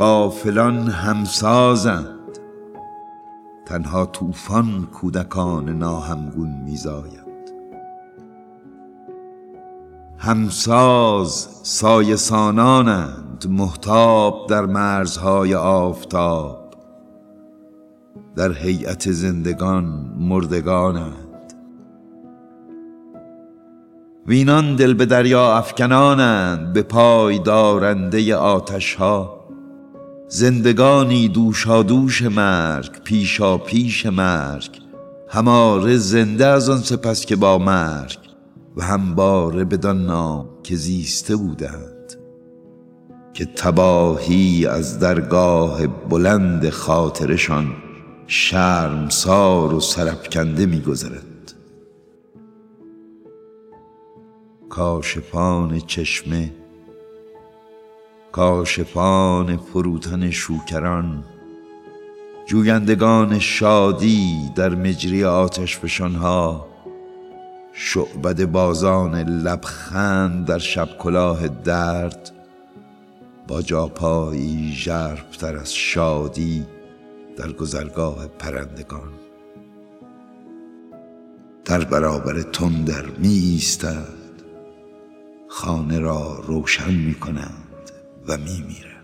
قافلان همسازند. تنها طوفان کودکان ناهمگون میزاید همساز سایسانانند محتاب در مرزهای آفتاب. در هیئت زندگان مردگانند. وینان دل به دریا افکنانند به پای دارنده آتش ها زندگانی دوشادوش مرگ پیشا پیش مرگ. هماره زنده از آن سپس که با مرگ و همباره بدان نام که زیسته بودند. که تباهی از درگاه بلند خاطرشان شرمسار و سرپکنده میگذرد. کاشفان چشمه کاشفان فروتن شوکران جویندگان شادی در مجری آتش فشانها شعبد بازان لبخند در شب کلاه درد با جاپایی ژرفتر از شادی در گذرگاه پرندگان. در برابر تندر می ایستد خانه را روشن می کنند و می میره